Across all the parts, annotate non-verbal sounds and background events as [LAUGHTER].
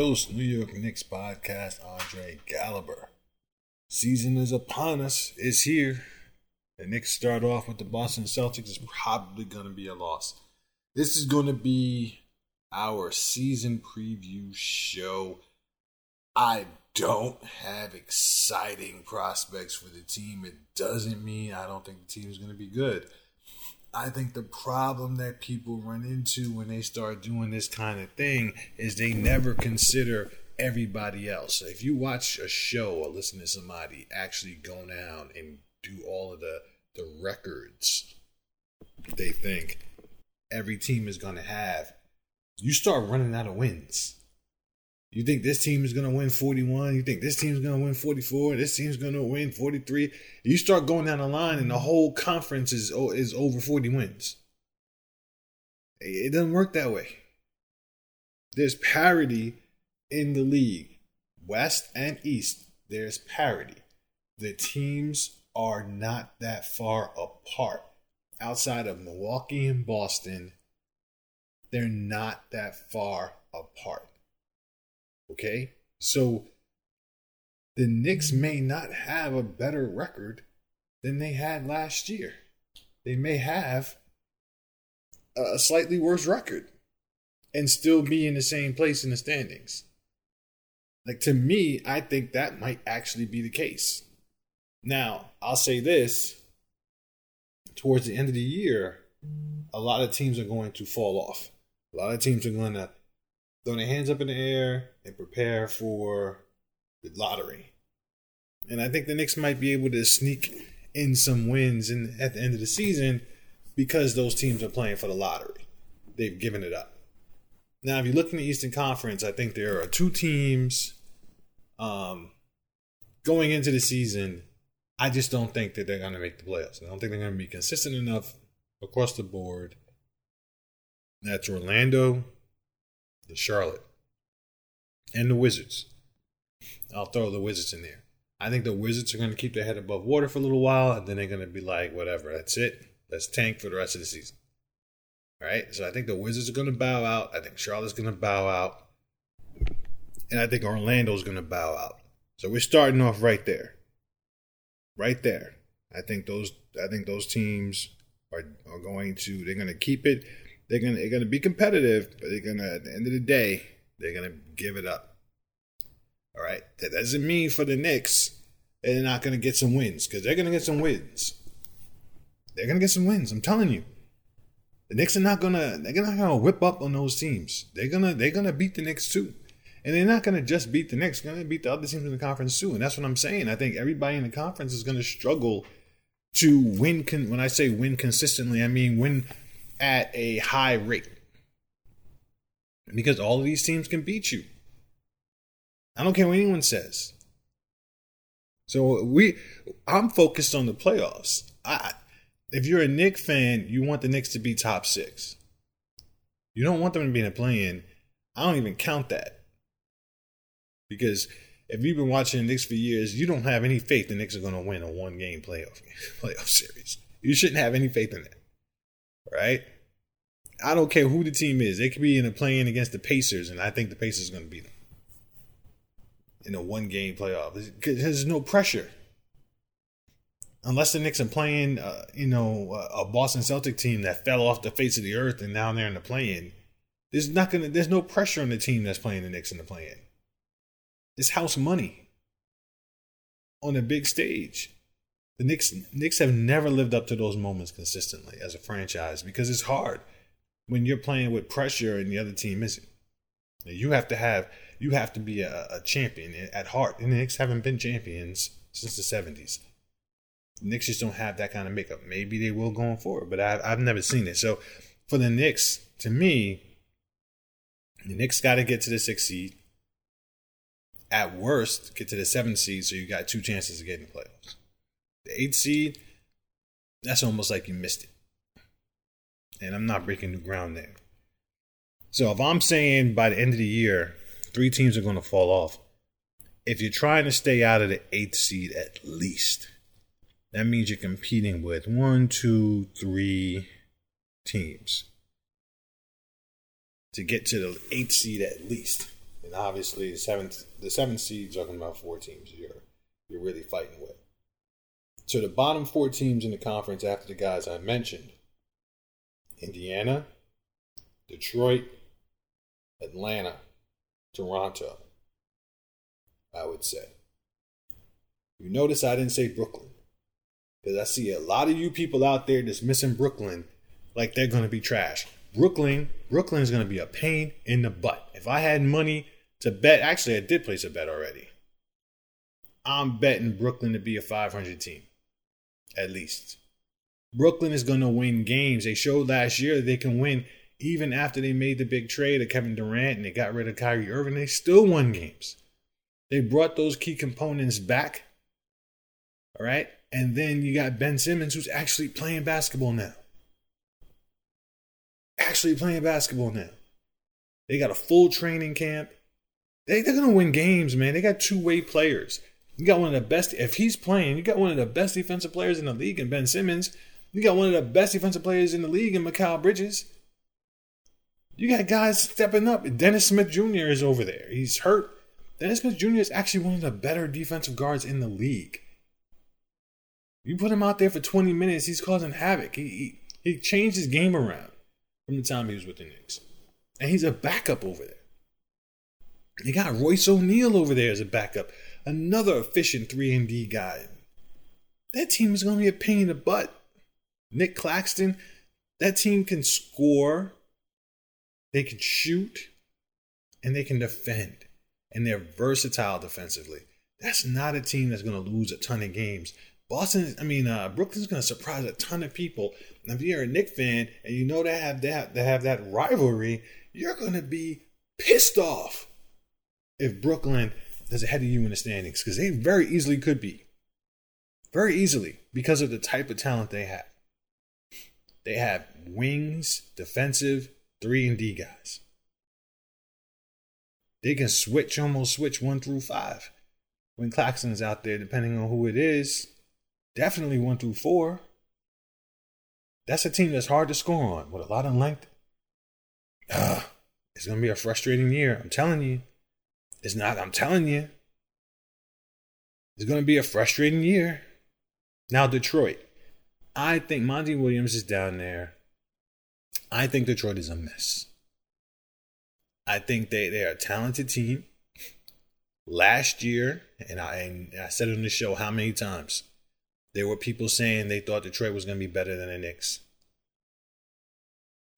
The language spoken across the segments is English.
New York Knicks podcast, Andre Gallagher. Season is upon us, it's here. The Knicks start off with the Boston Celtics. It's probably going to be a loss. This is going to be our season preview show. I don't have exciting prospects for the team. It doesn't mean I don't think the team is going to be good. I think the problem that people run into when they start doing this kind of thing is they never consider everybody else. If you watch a show or listen to somebody actually go down and do all of the the records they think every team is going to have, you start running out of wins. You think this team is going to win 41? You think this team is going to win 44? This team is going to win 43? You start going down the line, and the whole conference is oh, is over 40 wins. It doesn't work that way. There's parity in the league, West and East. There's parity. The teams are not that far apart. Outside of Milwaukee and Boston, they're not that far apart. Okay? So the Knicks mm-hmm. may not have a better record than they had last year. They may have a slightly worse record and still be in the same place in the standings. Like to me, I think that might actually be the case. Now, I'll say this towards the end of the year, a lot of teams are going to fall off. A lot of teams are going to throw their hands up in the air and prepare for the lottery. And I think the Knicks might be able to sneak in some wins in, at the end of the season because those teams are playing for the lottery. They've given it up. Now, if you look in the Eastern Conference, I think there are two teams um, going into the season. I just don't think that they're going to make the playoffs. I don't think they're going to be consistent enough across the board. That's Orlando the Charlotte, and the Wizards. I'll throw the Wizards in there. I think the Wizards are going to keep their head above water for a little while, and then they're going to be like, whatever, that's it. Let's tank for the rest of the season. All right. So I think the Wizards are going to bow out. I think Charlotte's going to bow out. And I think Orlando's going to bow out. So we're starting off right there. Right there. I think those I think those teams are are going to they're going to keep it they're gonna they're gonna be competitive, but they're gonna at the end of the day they're gonna give it up. All right, that doesn't mean for the Knicks they're not gonna get some wins because they're gonna get some wins. They're gonna get some wins. I'm telling you. The Knicks are not gonna they're not gonna whip up on those teams. They're gonna they're gonna beat the Knicks too. And they're not gonna just beat the Knicks, they're gonna beat the other teams in the conference too. And that's what I'm saying. I think everybody in the conference is gonna struggle to win con- when I say win consistently, I mean win at a high rate because all of these teams can beat you. I don't care what anyone says. So we, I'm focused on the playoffs. I, if you're a Knick fan, you want the Knicks to be top six. You don't want them to be in a play-in. I don't even count that because if you've been watching the Knicks for years, you don't have any faith the Knicks are going to win a one-game playoff [LAUGHS] playoff series. You shouldn't have any faith in that right? I don't care who the team is. They could be in a playing against the Pacers, and I think the Pacers are going to beat them in a one game playoff. There's no pressure. Unless the Knicks are playing, uh, you know, a Boston Celtic team that fell off the face of the earth and now they're in the play-in, there's not gonna, there's no pressure on the team that's playing the Knicks in the play-in. It's house money on a big stage. The Knicks Knicks have never lived up to those moments consistently as a franchise because it's hard when you're playing with pressure and the other team isn't. You have to have you have to be a, a champion at heart. And the Knicks haven't been champions since the seventies. Knicks just don't have that kind of makeup. Maybe they will going forward, but I've, I've never seen it. So for the Knicks, to me, the Knicks got to get to the sixth seed. At worst, get to the seventh seed, so you got two chances to get in the playoffs the eighth seed, that's almost like you missed it. And I'm not breaking new ground there. So if I'm saying by the end of the year, three teams are going to fall off, if you're trying to stay out of the eighth seed at least, that means you're competing with one, two, three teams to get to the eighth seed at least. and obviously the seventh the seventh seeds talking about four teams you're you're really fighting with. So the bottom four teams in the conference after the guys I mentioned: Indiana, Detroit, Atlanta, Toronto. I would say. You notice I didn't say Brooklyn. Because I see a lot of you people out there dismissing Brooklyn like they're going to be trash. Brooklyn, Brooklyn is going to be a pain in the butt. If I had money to bet, actually, I did place a bet already. I'm betting Brooklyn to be a 500 team, at least. Brooklyn is going to win games. They showed last year they can win even after they made the big trade of Kevin Durant and they got rid of Kyrie Irving. They still won games. They brought those key components back. All right. And then you got Ben Simmons, who's actually playing basketball now. Actually playing basketball now. They got a full training camp. They, they're going to win games, man. They got two way players. You got one of the best, if he's playing, you got one of the best defensive players in the league in Ben Simmons. You got one of the best defensive players in the league in Mikal Bridges. You got guys stepping up. Dennis Smith Jr. is over there. He's hurt. Dennis Smith Jr. is actually one of the better defensive guards in the league. You put him out there for 20 minutes, he's causing havoc. He, he, he changed his game around from the time he was with the Knicks. And he's a backup over there. You got Royce O'Neale over there as a backup, another efficient 3 and D guy. That team is going to be a pain in the butt. Nic Claxton, that team can score, they can shoot, and they can defend. And they're versatile defensively. That's not a team that's going to lose a ton of games. Boston, I mean, uh, Brooklyn's going to surprise a ton of people. And if you're a Knick fan and you know they have that, they have that rivalry, you're going to be pissed off if Brooklyn is ahead of you in the standings because they very easily could be. Very easily because of the type of talent they have. They have wings, defensive, three and D guys. They can switch, almost switch one through five. When Claxton's out there, depending on who it is, Definitely one through four. That's a team that's hard to score on with a lot of length. Ugh, it's going to be a frustrating year. I'm telling you. It's not, I'm telling you. It's going to be a frustrating year. Now, Detroit. I think Monty Williams is down there. I think Detroit is a mess. I think they, they're a talented team. Last year, and I, and I said on the show how many times, there were people saying they thought Detroit was going to be better than the Knicks.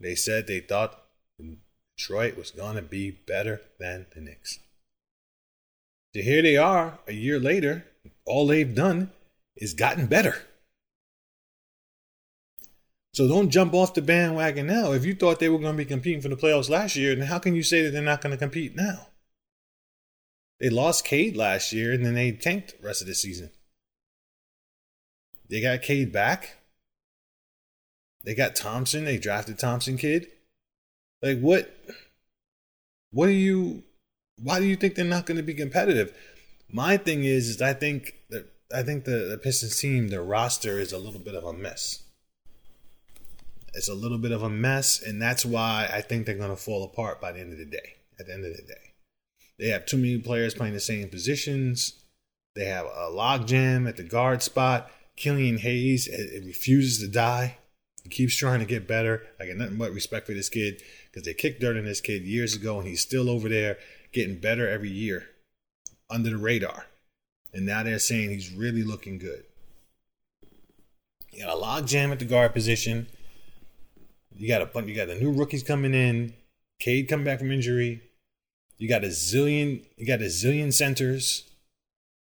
They said they thought Detroit was going to be better than the Knicks. So here they are a year later. All they've done is gotten better. So don't jump off the bandwagon now. If you thought they were going to be competing for the playoffs last year, then how can you say that they're not going to compete now? They lost Cade last year and then they tanked the rest of the season. They got Cade back. They got Thompson. They drafted Thompson kid. Like what? What do you? Why do you think they're not going to be competitive? My thing is, is I think that I think the, the Pistons team, their roster is a little bit of a mess. It's a little bit of a mess, and that's why I think they're going to fall apart by the end of the day. At the end of the day, they have too many players playing the same positions. They have a logjam at the guard spot. Killian Hayes it, refuses to die. He keeps trying to get better. I got nothing but respect for this kid because they kicked dirt on this kid years ago, and he's still over there getting better every year under the radar. And now they're saying he's really looking good. You got a log jam at the guard position. You got a bunch. You got the new rookies coming in. Cade coming back from injury. You got a zillion. You got a zillion centers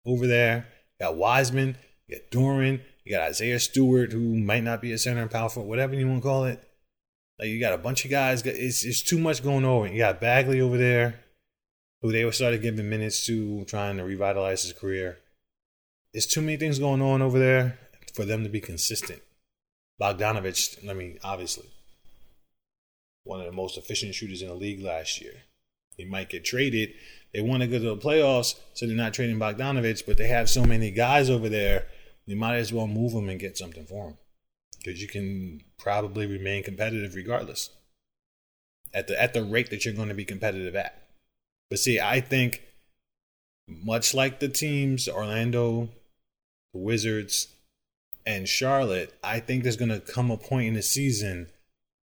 over there. You got Wiseman. You got Duren, you got Isaiah Stewart, who might not be a center and powerful, whatever you want to call it. Like you got a bunch of guys. It's it's too much going over. You got Bagley over there, who they started giving minutes to, trying to revitalize his career. There's too many things going on over there for them to be consistent. Bogdanovich, I mean, obviously, one of the most efficient shooters in the league last year. He might get traded. They want to go to the playoffs, so they're not trading Bogdanovich, but they have so many guys over there you might as well move them and get something for them because you can probably remain competitive regardless at the at the rate that you're going to be competitive at. But see, I think much like the teams Orlando, the Wizards, and Charlotte, I think there's going to come a point in the season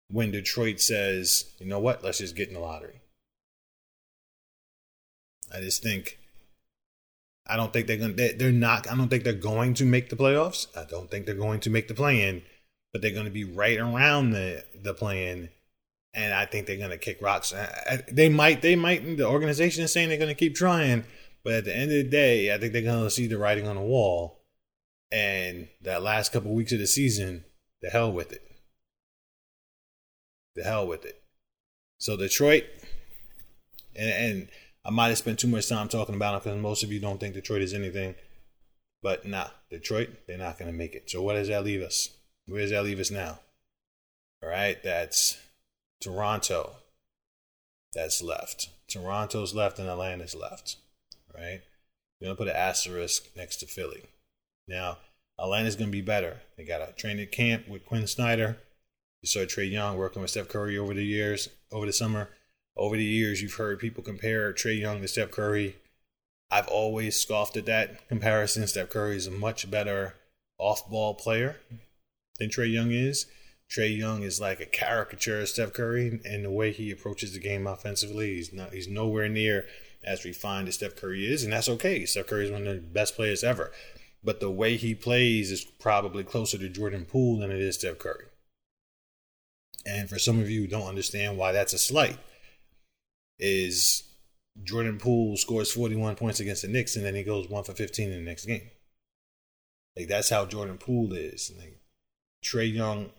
when Detroit says, you know what, let's just get in the lottery. I just think I don't think they're going to they're not I don't think they're going to make the playoffs. I don't think they're going to make the play in, but they're going to be right around the the play in and I think they're going to kick rocks. They might they might the organization is saying they're going to keep trying, but at the end of the day, I think they're going to see the writing on the wall. And that last couple weeks of the season, the hell with it. The hell with it. So Detroit, and, and I might have spent too much time talking about them because most of you don't think Detroit is anything. But nah, Detroit, they're not going to make it. So what does that leave us? Where does that leave us now? All right, that's Toronto. That's left. Toronto's left and Atlanta's left. Right? You're going to put an asterisk next to Philly. Now, Atlanta's going to be better. They got a training camp with Quin Snyder. You saw Trae Young working with Steph Curry over the years, over the summer. Over the years, you've heard people compare Trae Young to Steph Curry. I've always scoffed at that comparison. Steph Curry is a much better off ball player than Trae Young is. Trae Young is like a caricature of Steph Curry and the way he approaches the game offensively. He's not he's nowhere near as refined as Steph Curry is, and that's okay. Steph Curry is one of the best players ever. But the way he plays is probably closer to Jordan Poole than it is Steph Curry. And for some of you who don't understand why that's a slight, is Jordan Poole scores 41 points against the Knicks and then he goes 1 for 15 in the next game. Like that's how Jordan Poole is. Like Trae Young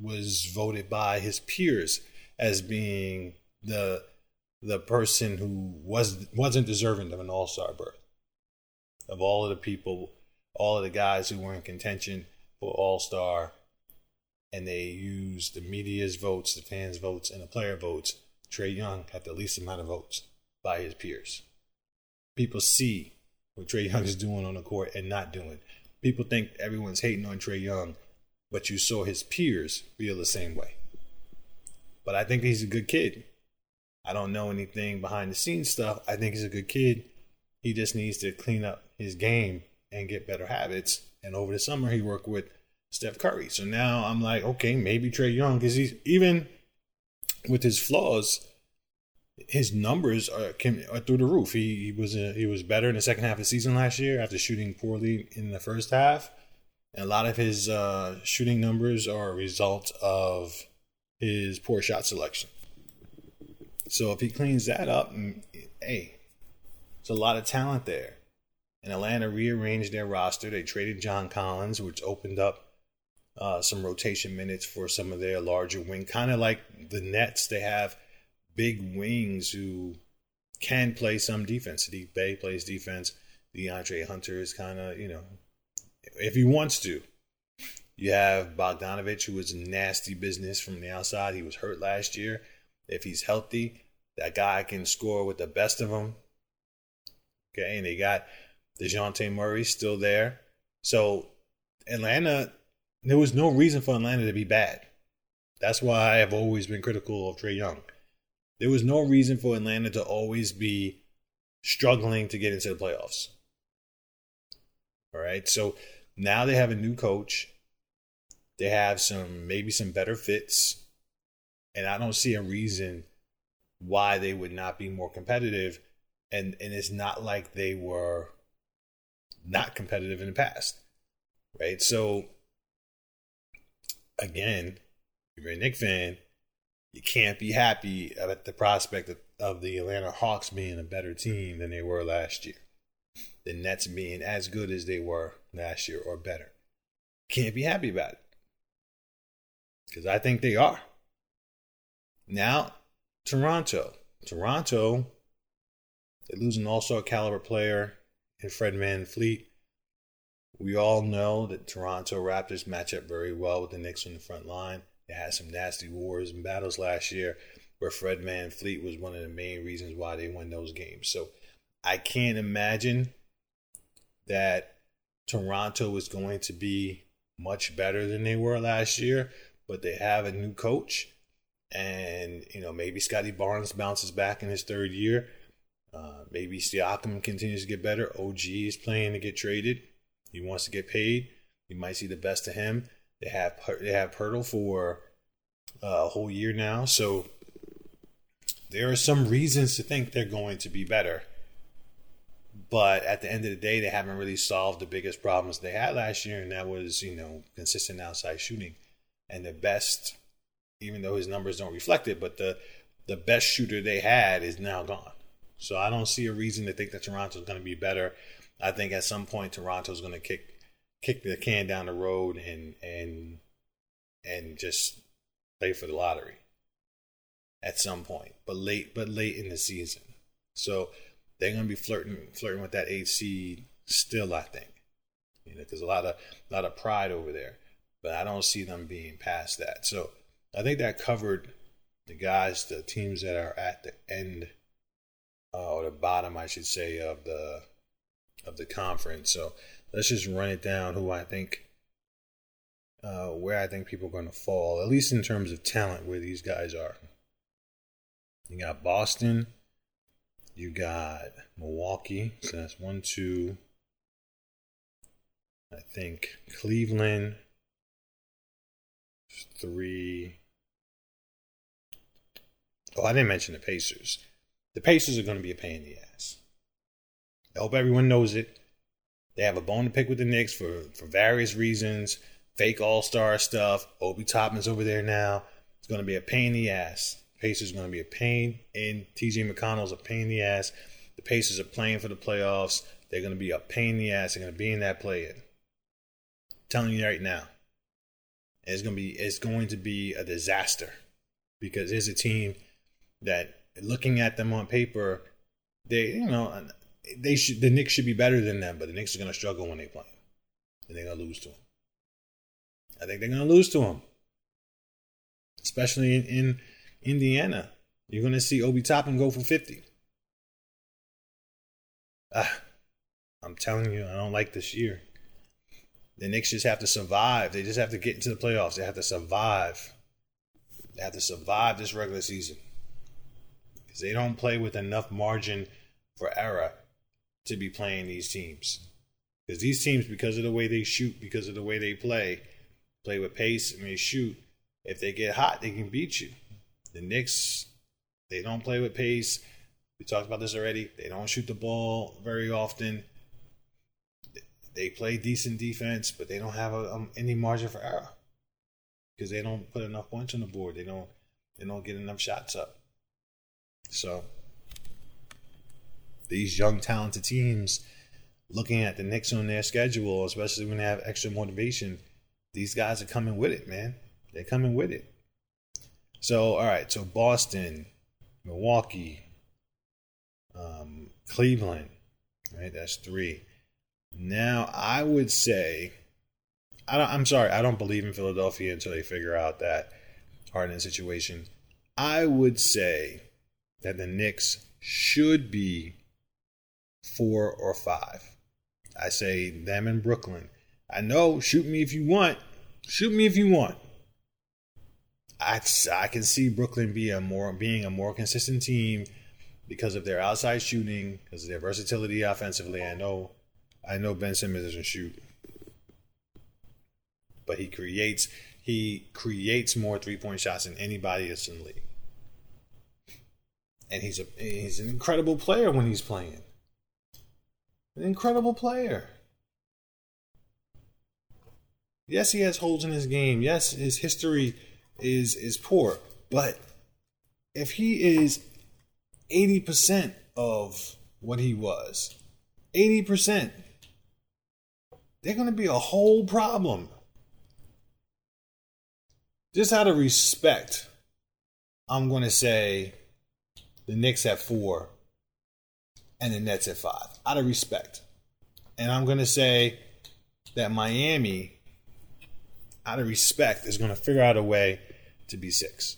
was voted by his peers as being the the person who was wasn't deserving of an All Star berth. Of all of the people, all of the guys who were in contention for All Star, and they used the media's votes, the fans' votes, and the player votes. Trae Young had the least amount of votes by his peers. People see what Trae Young is doing on the court and not doing. People think everyone's hating on Trae Young, but you saw his peers feel the same way. But I think he's a good kid. I don't know anything behind the scenes stuff. I think he's a good kid. He just needs to clean up his game and get better habits. And over the summer, he worked with Steph Curry. So now I'm like, okay, maybe Trae Young, because he's even with his flaws, his numbers are, can, are through the roof. He, he was a, he was better in the second half of the season last year after shooting poorly in the first half. A lot of his uh, shooting numbers are a result of his poor shot selection. So if he cleans that up, mm, hey, it's a lot of talent there. And Atlanta rearranged their roster. They traded John Collins, which opened up uh, some rotation minutes for some of their larger wing, kind of like the Nets. They have big wings who can play some defense. Saddiq Bey plays defense. DeAndre Hunter is kind of, you know, if he wants to. You have Bogdanovich, who is nasty business from the outside. He was hurt last year. If he's healthy, that guy can score with the best of them. Okay, and they got Dejounte Murray still there. So Atlanta, there was no reason for Atlanta to be bad. That's why I have always been critical of Trae Young. There was no reason for Atlanta to always be struggling to get into the playoffs. All right. So now they have a new coach. They have some maybe some better fits. And I don't see a reason why they would not be more competitive. And and it's not like they were not competitive in the past. Right? So again, if you're a Knick fan, you can't be happy at the prospect of, of the Atlanta Hawks being a better team than they were last year. The Nets being as good as they were last year or better. Can't be happy about it. Because I think they are. Now, Toronto. Toronto, they lose an all star caliber player in Fred VanVleet. We all know that Toronto Raptors match up very well with the Knicks on the front line. They had some nasty wars and battles last year where Fred VanVleet was one of the main reasons why they won those games. So I can't imagine that Toronto is going to be much better than they were last year, but they have a new coach. and you know maybe Scottie Barnes bounces back in his third year. Uh, maybe Siakam continues to get better. OG is playing to get traded. He wants to get paid. You might see the best of him. They have they have Poeltl for uh, a whole year now, so there are some reasons to think they're going to be better. But at the end of the day, they haven't really solved the biggest problems they had last year, and that was you know consistent outside shooting. And the best, even though his numbers don't reflect it, but the the best shooter they had is now gone. So I don't see a reason to think that Toronto's going to be better. I think at some point Toronto's going to kick kick the can down the road and and and just play for the lottery at some point, but late but late in the season. So they're to be flirting flirting with that eight seed still. I think you know there's a lot of a lot of pride over there, but I don't see them being past that. So I think that covered the guys, the teams that are at the end uh, or the bottom, I should say, of the of the conference. So let's just run it down. Who I think, uh, where I think people are going to fall, at least in terms of talent, where these guys are. You got Boston. You got Milwaukee. So that's one, two. I think Cleveland. Three. Oh, I didn't mention the Pacers. The Pacers are going to be a pain in the ass. I hope everyone knows it. They have a bone to pick with the Knicks for, for various reasons. Fake All Star stuff. Obi Toppin's over there now. It's going to be a pain in the ass. Pacers are going to be a pain, and TJ McConnell's a pain in the ass. The Pacers are playing for the playoffs. They're going to be a pain in the ass. They're going to be in that play-in. telling you right now, it's going to be it's going to be a disaster because there's a team that looking at them on paper, they you know they should the Knicks should be better than them, but the Knicks are going to struggle when they play, and they're going to lose to them. I think they're going to lose to them, especially in, in Indiana. You're going to see Obi Toppin go for 50. Ah, I'm telling you, I don't like this year. The Knicks just have to survive. They just have to get into the playoffs. They have to survive. They have to survive this regular season. Because they don't play with enough margin for error to be playing these teams. Because these teams, because of the way they shoot, because of the way they play, play with pace and they shoot. If they get hot, they can beat you. The Knicks, they don't play with pace. We talked about this already. They don't shoot the ball very often. They play decent defense, but they don't have a, um, any margin for error because they don't put enough points on the board. They don't. They don't get enough shots up. So these young, talented teams, looking at the Knicks on their schedule, especially when they have extra motivation, these guys are coming with it, man. They're coming with it. So, all right. So Boston, Milwaukee, um, Cleveland, right? That's three. Now, I would say, I I'm sorry, I don't believe in Philadelphia until they figure out that Harden situation. I would say that the Knicks should be four or five. I say them in Brooklyn. I know, shoot me if you want. Shoot me if you want. I, I can see Brooklyn be a more being a more consistent team because of their outside shooting, because of their versatility offensively. I know I know Ben Simmons doesn't shoot. But he creates he creates more three point shots than anybody else in the league. And he's a he's an incredible player when he's playing. An incredible player. Yes, he has holes in his game. Yes, his history is is poor. But if he is 80% of what he was, 80%, they're going to be a whole problem. Just out of respect, I'm going to say the Knicks at four and the Nets at five. Out of respect. And I'm going to say that Miami, out of respect, is going to figure out a way to be six.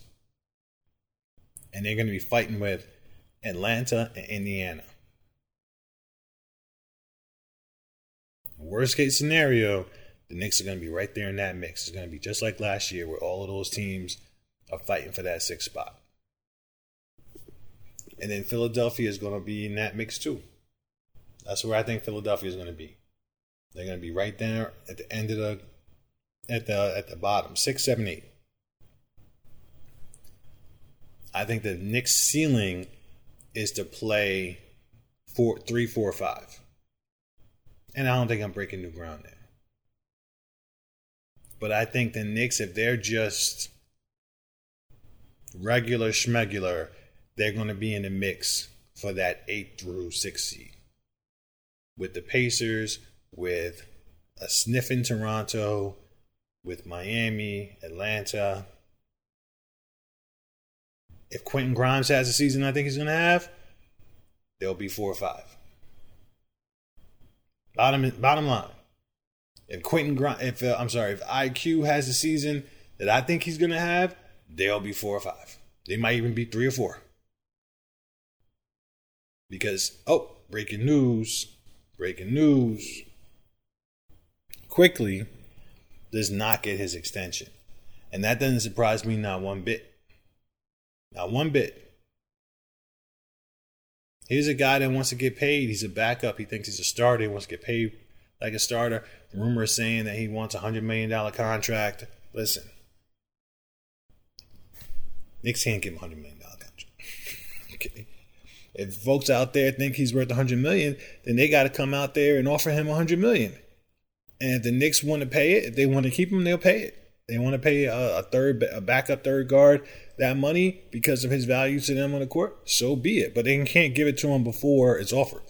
And they're going to be fighting with Atlanta and Indiana. Worst case scenario, the Knicks are going to be right there in that mix. It's going to be just like last year, where all of those teams are fighting for that sixth spot. And then Philadelphia is going to be in that mix too. That's where I think Philadelphia is going to be. They're going to be right there at the end of the at the at the bottom, six, seven, eight. I think the Knicks' ceiling is to play four, three, four, five, and I don't think I'm breaking new ground there. But I think the Knicks, if they're just regular schmegular, they're going to be in the mix for that eight through six seed with the Pacers, with a sniff in Toronto, with Miami, Atlanta. If Quentin Grimes has the season I think he's going to have, they'll be four or five. Bottom bottom line, if Quentin Grimes, if uh, I'm sorry, if IQ has the season that I think he's going to have, they'll be four or five. They might even be three or four. Because oh, breaking news, breaking news. Quickley does not get his extension. And that doesn't surprise me not one bit. Not one bit. Here's a guy that wants to get paid. He's a backup. He thinks he's a starter. He wants to get paid like a starter. Rumor is saying that he wants a $100 million contract. Listen, Knicks can't give him a $100 million contract. [LAUGHS] okay. If folks out there think he's worth a 100 million, then they got to come out there and offer him a 100 million. And if the Knicks want to pay it, if they want to keep him, they'll pay it. They want to pay a, a third, a backup third guard that money because of his value to them on the court. So be it. But they can't give it to him before it's offered.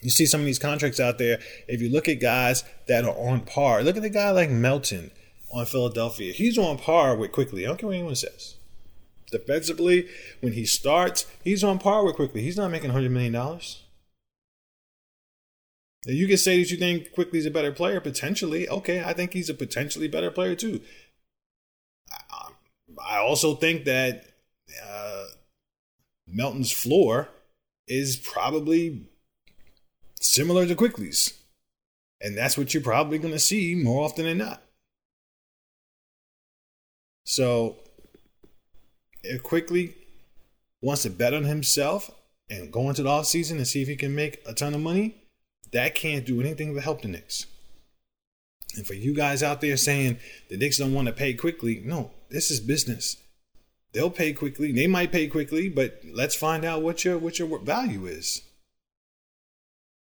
You see some of these contracts out there. If you look at guys that are on par, look at the guy like Melton on Philadelphia. He's on par with Quickley. I don't care what anyone says. Defensively, when he starts, he's on par with Quickley. He's not making $100 million. You can say that you think Quickley's a better player, potentially. Okay, I think he's a potentially better player too. I also think that uh, Melton's floor is probably similar to Quickley's. And that's what you're probably going to see more often than not. So, if Quickley wants to bet on himself and go into the offseason and see if he can make a ton of money, that can't do anything but help the Knicks. And for you guys out there saying the Knicks don't want to pay Quickley, no, this is business. They'll pay Quickley. They might pay Quickley, but let's find out what your what your value is.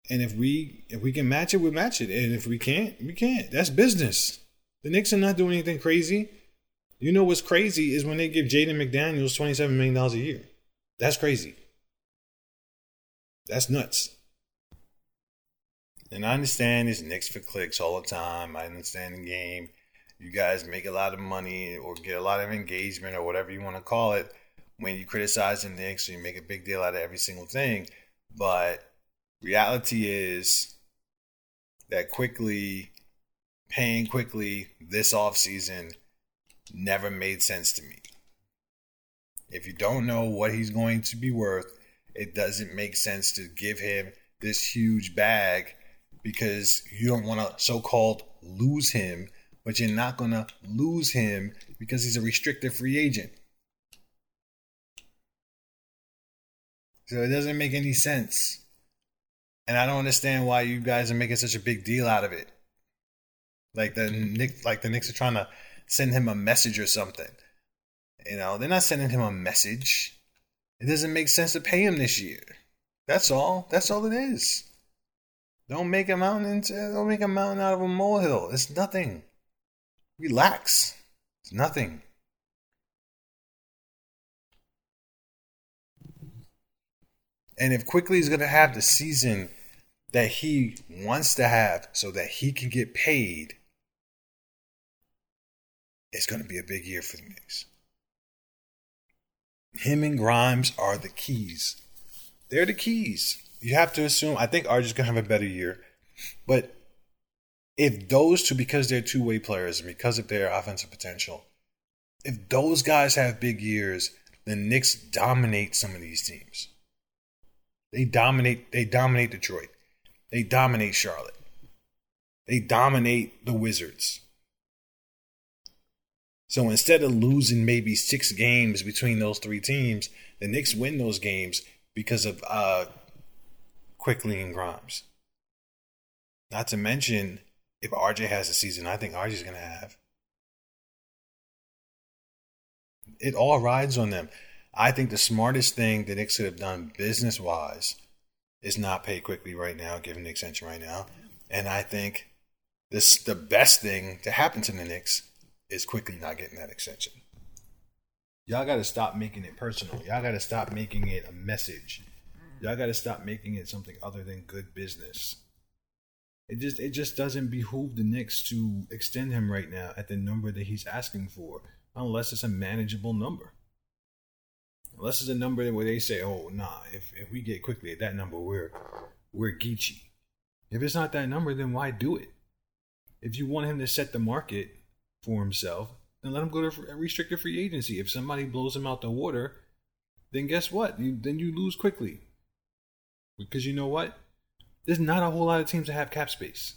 And if we if we can match it, we match it. And if we can't, we can't. That's business. The Knicks are not doing anything crazy. You know what's crazy is when they give Jaden McDaniels twenty seven million dollars a year. That's crazy. That's nuts. And I understand it's Knicks for clicks all the time. I understand the game. You guys make a lot of money or get a lot of engagement or whatever you want to call it when you criticize the Knicks or you make a big deal out of every single thing. But reality is that Quickley paying Quickley this off season never made sense to me. If you don't know what he's going to be worth, it doesn't make sense to give him this huge bag because you don't want to so called lose him, but you're not going to lose him because he's a restricted free agent. So it doesn't make any sense. And I don't understand why you guys are making such a big deal out of it. Like the Nick like the Knicks are trying to send him a message or something. You know, they're not sending him a message. It doesn't make sense to pay him this year. That's all. That's all it is. Don't make a mountain into don't make a mountain out of a molehill. It's nothing. Relax. It's nothing. And if Quickley is going to have the season that he wants to have so that he can get paid, it's going to be a big year for the Knicks. Him and Grimes are the keys. They're the keys you have to assume. I think RJ's gonna have a better year, but if those two, because they're two way players and because of their offensive potential, if those guys have big years, the Knicks dominate some of these teams. They dominate. They dominate Detroit. They dominate Charlotte. They dominate the Wizards. So instead of losing maybe six games between those three teams, the Knicks win those games because of uh, Quickley and Grimes. Not to mention, if RJ has a season, I think RJ's going to have. It all rides on them. I think the smartest thing the Knicks could have done business wise is not pay Quickley right now, give him the extension right now. And I think this the best thing to happen to the Knicks is Quickley not getting that extension. Y'all got to stop making it personal. Y'all got to stop making it a message. Y'all got to stop making it something other than good business. It just it just doesn't behoove the Knicks to extend him right now at the number that he's asking for, unless it's a manageable number. Unless it's a number where they say, "Oh, nah, if if we get Quickley at that number, we're we're Geechee." If it's not that number, then why do it? If you want him to set the market for himself, then let him go to a restricted free agency. If somebody blows him out the water, then guess what? You, then you lose Quickley. Because you know what? There's not a whole lot of teams that have cap space.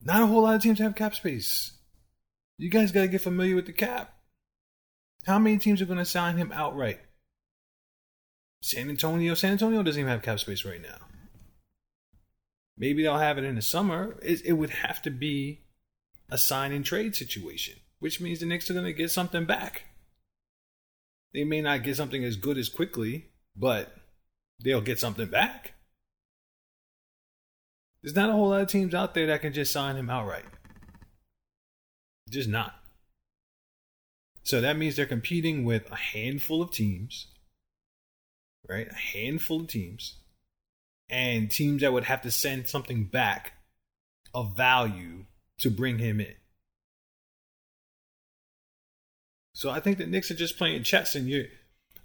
Not a whole lot of teams have cap space. You guys got to get familiar with the cap. How many teams are going to sign him outright? San Antonio. San Antonio doesn't even have cap space right now. Maybe they'll have it in the summer. It, it would have to be a sign and trade situation, which means the Knicks are going to get something back. They may not get something as good as Quickley, but they'll get something back. There's not a whole lot of teams out there that can just sign him outright. Just not. So that means they're competing with a handful of teams, right? A handful of teams, and teams that would have to send something back of value to bring him in. So I think the Knicks are just playing chess, and you,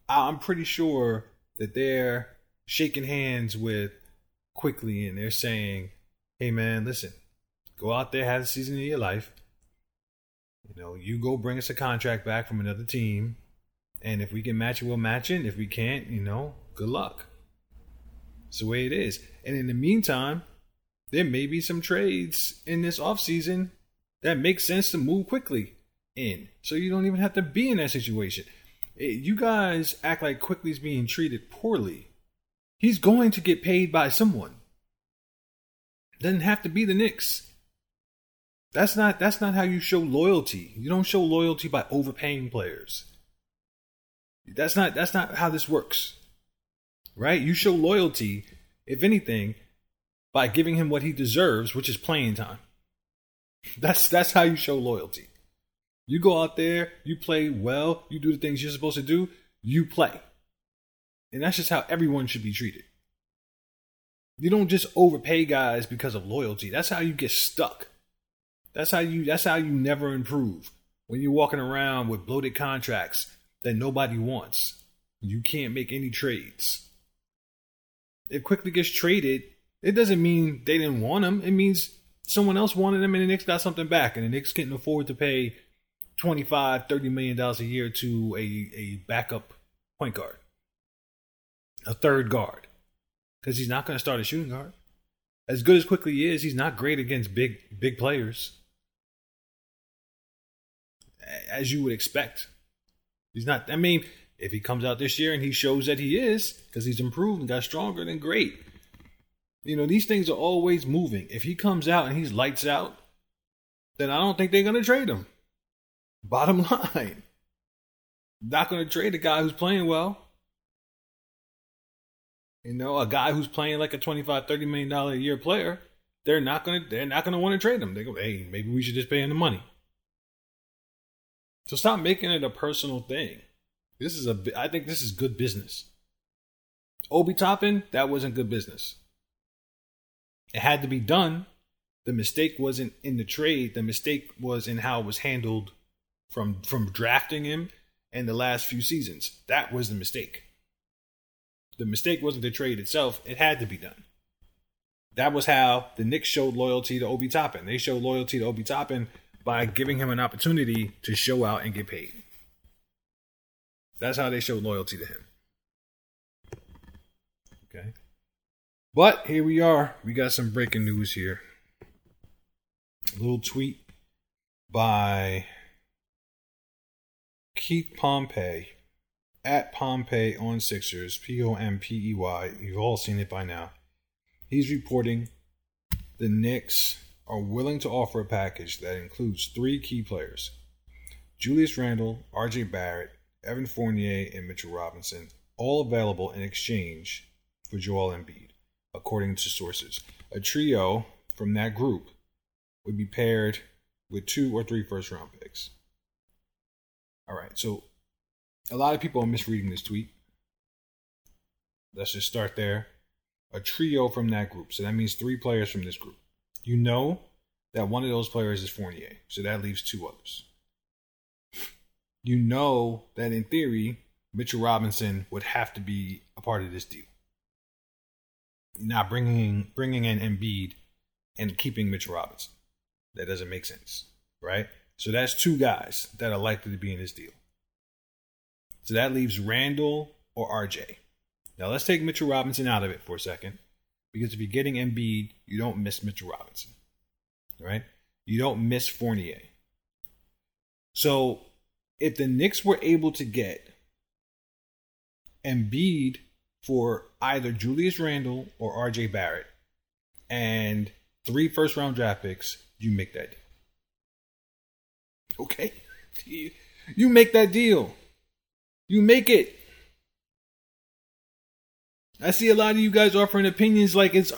I'm pretty sure that they're shaking hands with Quickley, and they're saying, "Hey, man, listen, go out there, have the season of your life. You know, you go bring us a contract back from another team, and if we can match it, we'll match it. If we can't, you know, good luck. It's the way it is. And in the meantime, there may be some trades in this offseason that make sense to move Quickley in. So you don't even have to be in that situation. Eh, you guys act like Quickley's being treated poorly. He's going to get paid by someone. Doesn't have to be the Knicks. That's not that's not how you show loyalty. You don't show loyalty by overpaying players. That's not that's not how this works. Right? You show loyalty, if anything, by giving him what he deserves, which is playing time. That's that's how you show loyalty. You go out there, you play well, you do the things you're supposed to do, you play. And that's just how everyone should be treated. You don't just overpay guys because of loyalty. That's how you get stuck. That's how you that's how you never improve. When you're walking around with bloated contracts that nobody wants. You can't make any trades. If Quickley gets traded, it doesn't mean they didn't want him. It means someone else wanted him and the Knicks got something back. And the Knicks can't afford to pay 25, 30 million dollars a year to a, a backup point guard. A third guard because he's not going to start a shooting guard. As good as Quickley is, he's not great against big big players, as you would expect. He's not. I mean, if he comes out this year and he shows that he is, because he's improved and got stronger, then great. You know, these things are always moving. If he comes out and he's lights out, then I don't think they're going to trade him. Bottom [LAUGHS] line, not going to trade a guy who's playing well. You know, a guy who's playing like a 25, 30 million dollar a year player, they're not gonna they're not gonna want to trade him. They go, hey, maybe we should just pay him the money. So stop making it a personal thing. This is a I think this is good business. Obi Toppin, that wasn't good business. It had to be done. The mistake wasn't in the trade. The mistake was in how it was handled from from drafting him and the last few seasons. That was the mistake. The mistake wasn't the trade itself, it had to be done. That was how the Knicks showed loyalty to Obi Toppin. They showed loyalty to Obi Toppin by giving him an opportunity to show out and get paid. That's how they showed loyalty to him. Okay. But here we are. We got some breaking news here. A little tweet by Keith Pompey at Pompey on Sixers, P O M P E Y. You've all seen it by now. He's reporting the Knicks are willing to offer a package that includes three key players Julius Randle, RJ Barrett, Evan Fournier, and Mitchell Robinson, all available in exchange for Joel Embiid, according to sources. A trio from that group would be paired with two or three first round picks. All right, so a lot of people are misreading this tweet. Let's just start there. A trio from that group. So that means three players from this group. You know that one of those players is Fournier. So that leaves two others. You know that in theory, Mitchell Robinson would have to be a part of this deal. Not bringing bringing in Embiid and keeping Mitchell Robinson. That doesn't make sense, right? So that's two guys that are likely to be in this deal. So that leaves Randle or RJ. Now let's take Mitchell Robinson out of it for a second. Because if you're getting Embiid, you don't miss Mitchell Robinson. Right? You don't miss Fournier. So if the Knicks were able to get Embiid for either Julius Randle or RJ Barrett and three first round draft picks, you make that deal. Okay? [LAUGHS] You make that deal. You make it. I see a lot of you guys offering opinions like it's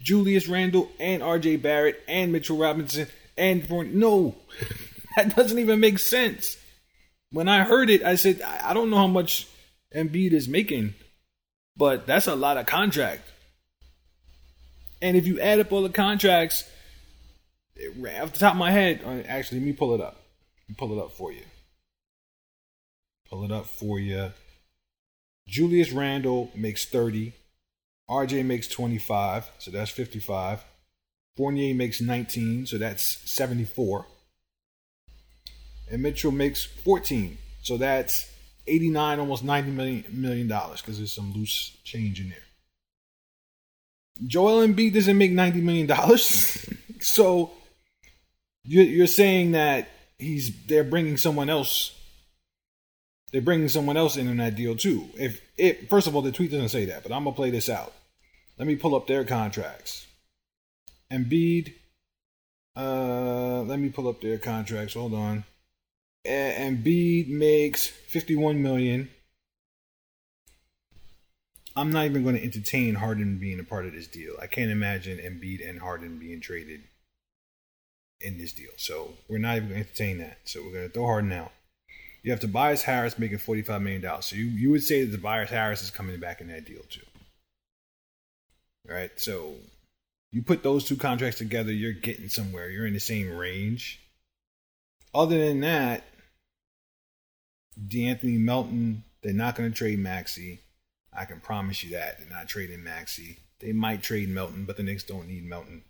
Julius Randle and RJ Barrett and Mitchell Robinson and. No, [LAUGHS] that doesn't even make sense. When I heard it, I said, I don't know how much Embiid is making, but that's a lot of contract. And if you add up all the contracts, off the top of my head, uh, actually, let me pull it up. Pull it up for you. Pull it up for you. Julius Randle makes 30. RJ makes 25, so that's 55. Fournier makes 19, so that's 74. And Mitchell makes 14, so that's 89, almost 90 million million dollars because there's some loose change in there. Joel Embiid doesn't make 90 million dollars, [LAUGHS] so you're saying that he's they're bringing someone else they're bringing someone else in on that deal too. If it first of all, the tweet doesn't say that, but I'm gonna play this out. Let me pull up their contracts. Embiid. Uh, let me pull up their contracts. Hold on. Embiid makes 51 million. I'm not even going to entertain Harden being a part of this deal. I can't imagine Embiid and Harden being traded in this deal. So we're not even going to entertain that. So we're going to throw Harden out. You have Tobias Harris making $45 million. So you, you would say that Tobias Harris is coming back in that deal too. All right. So you put those two contracts together, you're getting somewhere. You're in the same range. Other than that, De'Anthony Melton, they're not going to trade Maxey. I can promise you that. They're not trading Maxey. They might trade Melton, but the Knicks don't need Melton.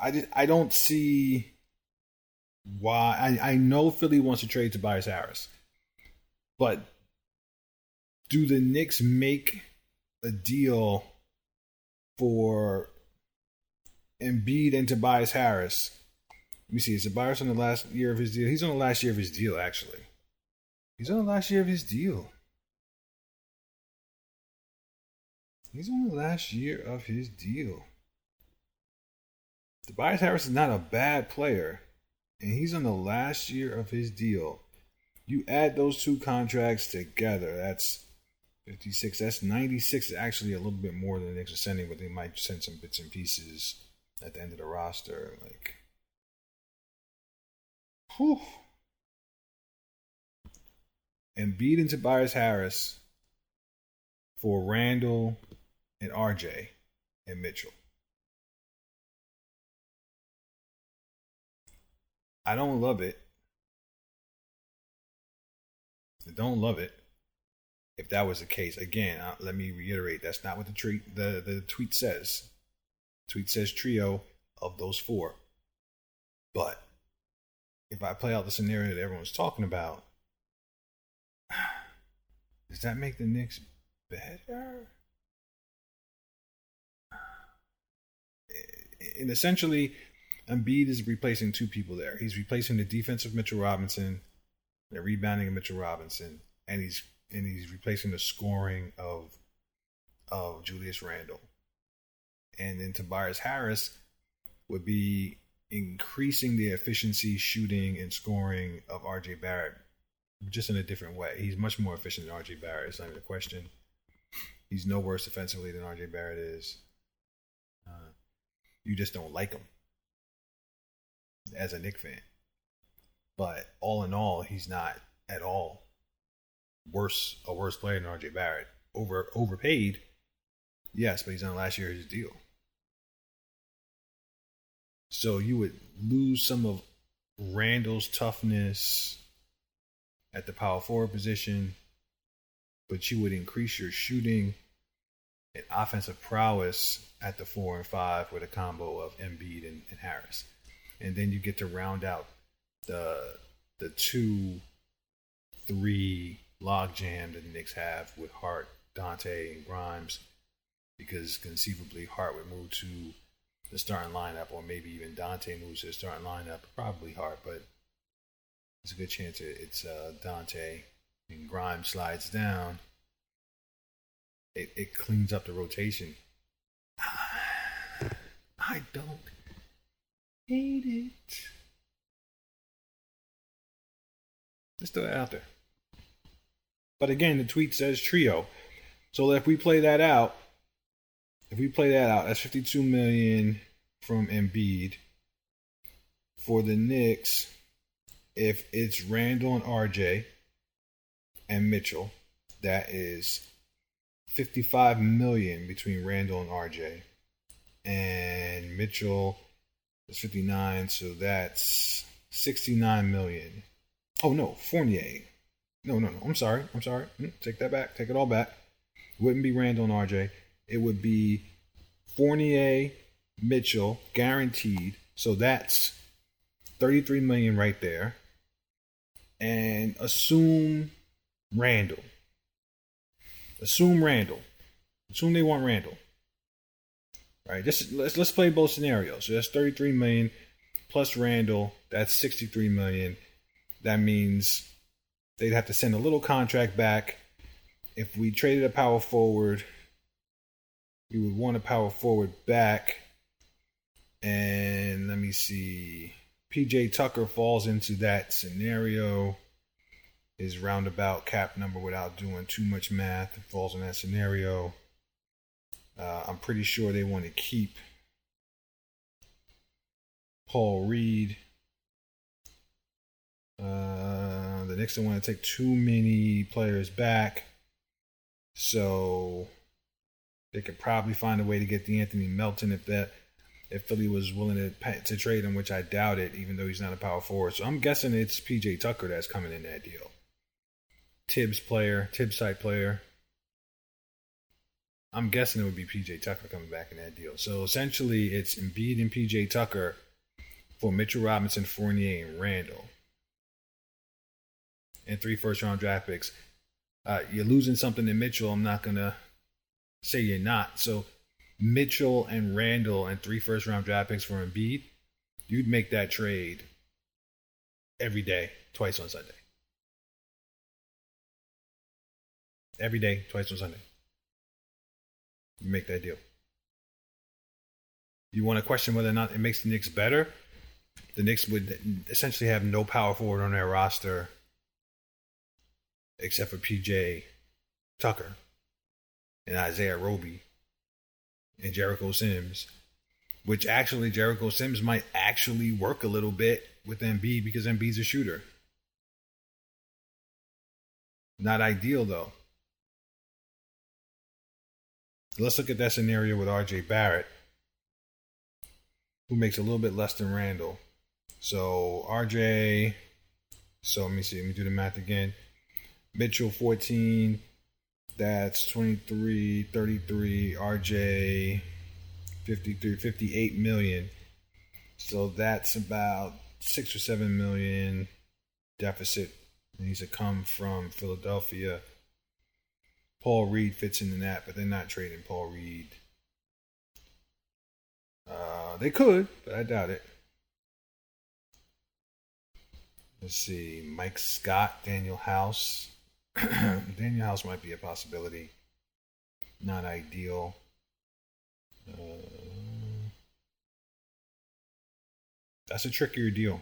I, just, I don't see why I, I know Philly wants to trade Tobias Harris, but do the Knicks make a deal for Embiid and Tobias Harris? Let me see. Is Tobias on the last year of his deal? He's on the last year of his deal, actually. He's on the last year of his deal. He's on the last year of his deal. Tobias Harris is not a bad player and he's on the last year of his deal. You add those two contracts together, that's 56. That's 96. Actually, a little bit more than the Knicks are sending, but they might send some bits and pieces at the end of the roster. Like, whew. Embiid and Tobias Harris for Randle and RJ and Mitchell. I don't love it. I don't love it. If that was the case, again, uh, let me reiterate: that's not what the tweet the, the tweet says. The tweet says trio of those four. But if I play out the scenario that everyone's talking about, [SIGHS] does that make the Knicks better? [SIGHS] And essentially, Embiid is replacing two people there. He's replacing the defensive Mitchell Robinson the rebounding of Mitchell Robinson, and he's and he's replacing the scoring of of Julius Randle. And then Tobias Harris would be increasing the efficiency, shooting, and scoring of RJ Barrett just in a different way. He's much more efficient than RJ Barrett. It's not even a question. He's no worse defensively than RJ Barrett is. Uh, you just don't like him as a Knick fan. But all in all, he's not at all worse a worse player than RJ Barrett. Over overpaid, yes, but he's on last year's deal. So you would lose some of Randle's toughness at the power forward position, but you would increase your shooting and offensive prowess at the four and five with a combo of Embiid and, and Harris. And then you get to round out the the two, three logjam that the Knicks have with Hart, Donte, and Grimes, because conceivably Hart would move to the starting lineup, or maybe even Donte moves to the starting lineup. Probably Hart, but it's a good chance it's uh, Donte and Grimes slides down. It, it cleans up the rotation. [SIGHS] I don't hate it. Let's throw it out there. But again, the tweet says trio. So if we play that out, if we play that out, that's 52 million from Embiid. For the Knicks, if it's Randle and RJ and Mitchell, that is 55 million between Randle and RJ. And Mitchell is 59, so that's 69 million. Oh no, Fournier. No, no, no. I'm sorry. I'm sorry. Hmm, take that back. Take it all back. Wouldn't be Randle and RJ. It would be Fournier, Mitchell, guaranteed. So that's 33 million right there and assume Randle. Assume Randle. Assume they want Randle. Right, let's let's play both scenarios. So that's 33 million plus Randle. That's 63 million. That means they'd have to send a little contract back. If we traded a power forward, we would want a power forward back. And let me see. PJ Tucker falls into that scenario. His roundabout cap number, without doing too much math, falls in that scenario. Uh, I'm pretty sure they want to keep Paul Reed. Uh, the Knicks don't want to take too many players back. So they could probably find a way to get De'Anthony Melton if that if Philly was willing to to trade him, which I doubt it, even though he's not a power forward. So I'm guessing it's PJ Tucker that's coming in that deal. Thibs player, Thibs side player. I'm guessing it would be PJ Tucker coming back in that deal. So essentially, it's Embiid and PJ Tucker for Mitchell Robinson, Fournier, and Randle, and three first round draft picks. Uh, you're losing something in Mitchell. I'm not gonna say you're not. So Mitchell and Randle and three first round draft picks for Embiid, you'd make that trade every day, twice on Sunday. Every day, twice on Sunday. You make that deal. You want to question whether or not it makes the Knicks better? The Knicks would essentially have no power forward on their roster except for PJ Tucker and Isaiah Roby and Jericho Sims, which actually Jericho Sims might actually work a little bit with Embiid because Embiid's a shooter. Not ideal though. Let's look at that scenario with RJ Barrett, who makes a little bit less than Randle. So RJ, so let me see, let me do the math again. Mitchell 14, that's 23, 33, RJ 53, 58 million. So that's about six or seven million deficit needs to come from Philadelphia. Paul Reed fits into that, but they're not trading Paul Reed. Uh, they could, but I doubt it. Let's see, Mike Scott, Danuel House. [CLEARS THROAT] Danuel House might be a possibility. Not ideal. Uh, that's a trickier deal.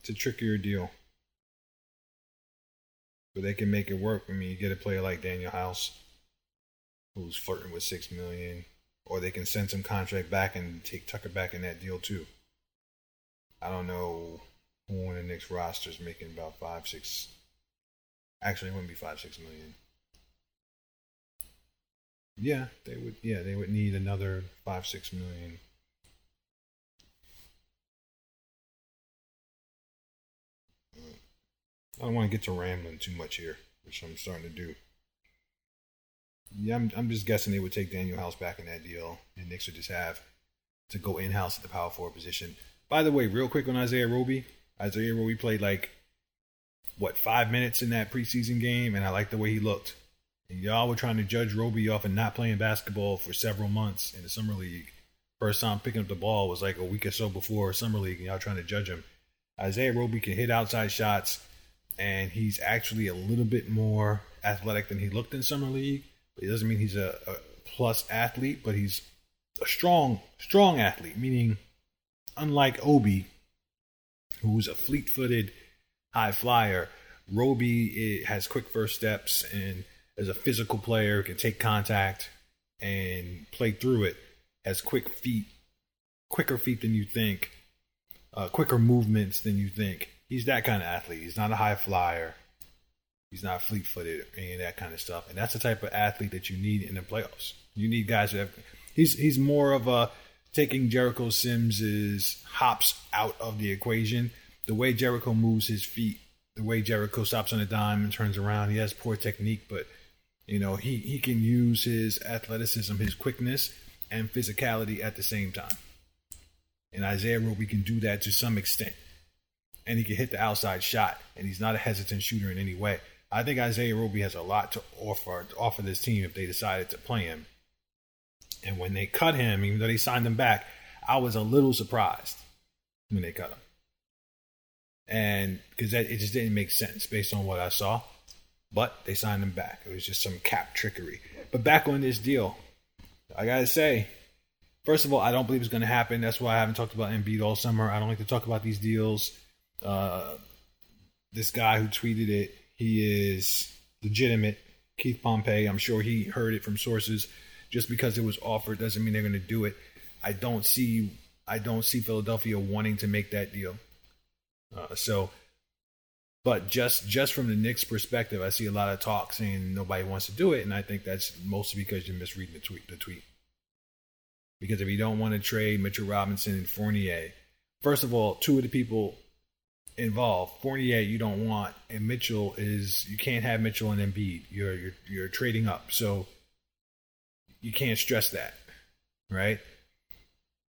It's a trickier deal. But they can make it work. I mean, you get a player like Danuel House, who's flirting with six million, or they can send some contract back and take Tucker back in that deal too. I don't know who the Knicks roster is making about five, six. Actually, it wouldn't be five, six million. Yeah, they would. Yeah, they would need another five, six million. I don't want to get to rambling too much here, which I'm starting to do. Yeah, I'm, I'm just guessing they would take Danuel House back in that deal, and Knicks would just have to go in house at the power forward position. By the way, real quick on Isaiah Roby, Isaiah Roby played like what five minutes in that preseason game, and I like the way he looked. And y'all were trying to judge Roby off of not playing basketball for several months in the summer league. First time picking up the ball was like a week or so before summer league, and y'all trying to judge him. Isaiah Roby can hit outside shots, and he's actually a little bit more athletic than he looked in summer league. But it doesn't mean he's a, a plus athlete, but he's a strong, strong athlete. Meaning, unlike Obi, who's a fleet-footed high flyer, Roby has quick first steps and as a physical player, can take contact and play through it, has quick feet, quicker feet than you think, uh, quicker movements than you think. He's that kind of athlete. He's not a high flyer. He's not fleet footed, or any of that kind of stuff. And that's the type of athlete that you need in the playoffs. You need guys who have. He's he's more of a taking Jericho Sims's hops out of the equation. The way Jericho moves his feet, the way Jericho stops on a dime and turns around, he has poor technique, but you know, he, he can use his athleticism, his quickness, and physicality at the same time. And Isaiah Roby can do that to some extent. And he can hit the outside shot, and he's not a hesitant shooter in any way. I think Isaiah Roby has a lot to offer to offer this team if they decided to play him. And when they cut him, even though they signed him back, I was a little surprised when they cut him. And because it just didn't make sense based on what I saw. But they signed him back. It was just some cap trickery. But back on this deal, I gotta say, first of all, I don't believe it's gonna happen. That's why I haven't talked about Embiid all summer. I don't like to talk about these deals. Uh, this guy who tweeted it, he is legitimate. Keith Pompey, I'm sure he heard it from sources. Just because it was offered doesn't mean they're going to do it. I don't see I don't see Philadelphia wanting to make that deal. Uh, so but just just from the Knicks' perspective, I see a lot of talk saying nobody wants to do it, and I think that's mostly because you're misreading the tweet. The tweet. Because if you don't want to trade Mitchell Robinson and Fournier, first of all, two of the people involved, Fournier, you don't want, and Mitchell is you can't have Mitchell and Embiid. You're you're you're trading up, so you can't stress that, right?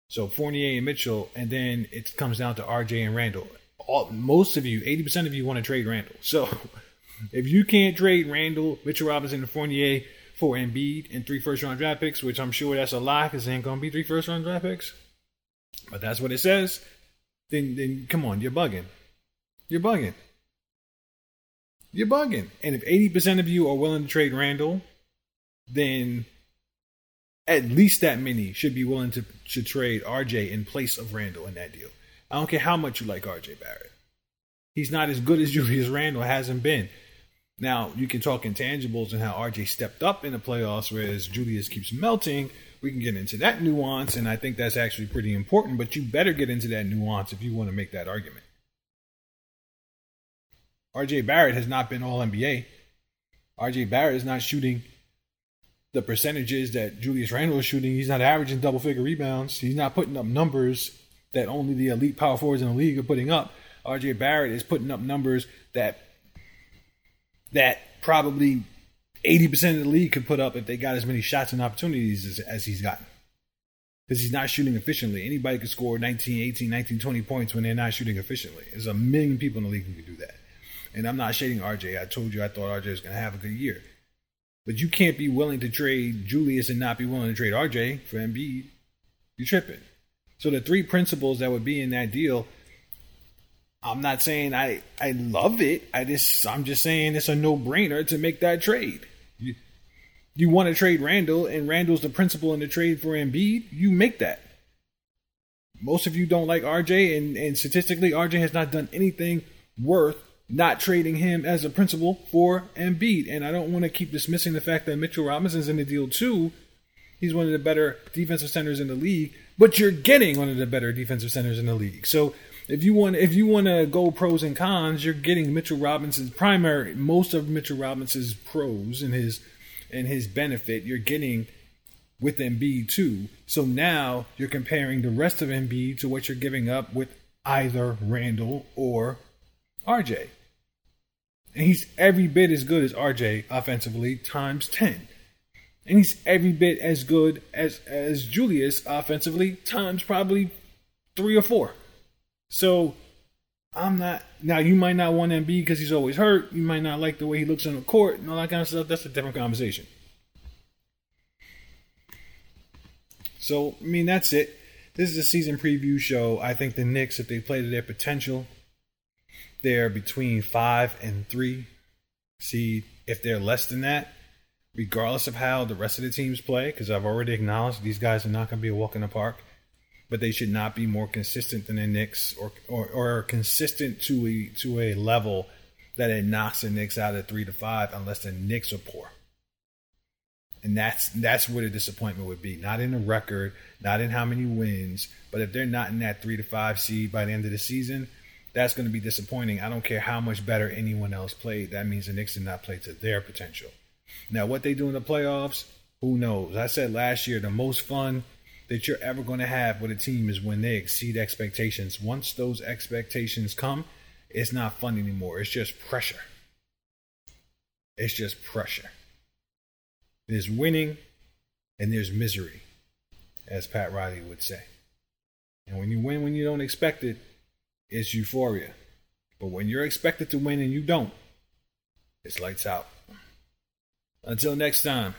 So Fournier and Mitchell, and then it comes down to RJ and Randle. all, most of you, 80% of you want to trade Randle. So [LAUGHS] if you can't trade Randle, Mitchell Robinson, and Fournier for Embiid and three first round draft picks, which I'm sure that's a lie because it ain't to be three first round draft picks, but that's what it says, then, then come on, you're bugging. You're bugging. You're bugging. And if 80% of you are willing to trade Randle, then at least that many should be willing to, to trade RJ in place of Randle in that deal. I don't care how much you like RJ Barrett. He's not as good as [LAUGHS] Julius Randle hasn't been. Now, you can talk intangibles and how RJ stepped up in the playoffs, whereas Julius keeps melting. We can get into that nuance, and I think that's actually pretty important, but you better get into that nuance if you want to make that argument. RJ Barrett has not been all NBA. RJ Barrett is not shooting the percentages that Julius Randle is shooting. He's not averaging double figure rebounds. He's not putting up numbers that only the elite power forwards in the league are putting up. RJ Barrett is putting up numbers that that probably 80% of the league could put up if they got as many shots and opportunities as, as he's gotten. Because he's not shooting efficiently. Anybody could score 19, 18, 19, 20 points when they're not shooting efficiently. There's a million people in the league who can do that. And I'm not shading RJ. I told you I thought RJ was going to have a good year. But you can't be willing to trade Julius and not be willing to trade RJ for Embiid. You're tripping. So the three principles that would be in that deal, I'm not saying I I love it. I just I'm just saying it's a no brainer to make that trade. You, you want to trade Randle, and Randle's the principal in the trade for Embiid. You make that. Most of you don't like RJ, and, and statistically, RJ has not done anything worth not trading him as a principal for Embiid. And I don't want to keep dismissing the fact that Mitchell Robinson's in the deal too. He's one of the better defensive centers in the league, but you're getting one of the better defensive centers in the league. So if you want if you want to go pros and cons, you're getting Mitchell Robinson's primary most of Mitchell Robinson's pros and his and his benefit. You're getting with Embiid too. So now you're comparing the rest of Embiid to what you're giving up with either Randle or RJ. And he's every bit as good as RJ offensively times 10. And he's every bit as good as as Julius offensively times probably 3 or 4. So I'm not now you might not want Embiid because he's always hurt. You might not like the way he looks on the court and all that kind of stuff. That's a different conversation. So, I mean, that's it. This is a season preview show. I think the Knicks, if they play to their potential, they're between five and three seed. If they're less than that, regardless of how the rest of the teams play, because I've already acknowledged these guys are not going to be a walk in the park, but they should not be more consistent than the Knicks or, or, or consistent to a, to a level that it knocks the Knicks out of three to five unless the Knicks are poor. And that's that's where the disappointment would be. Not in the record, not in how many wins, but if they're not in that three to five seed by the end of the season, that's going to be disappointing. I don't care how much better anyone else played. That means the Knicks did not play to their potential. Now, what they do in the playoffs, who knows? I said last year the most fun that you're ever going to have with a team is when they exceed expectations. Once those expectations come, it's not fun anymore. It's just pressure. It's just pressure. There's winning and there's misery, as Pat Riley would say. And when you win when you don't expect it, it's euphoria. But when you're expected to win and you don't, it's lights out. Until next time.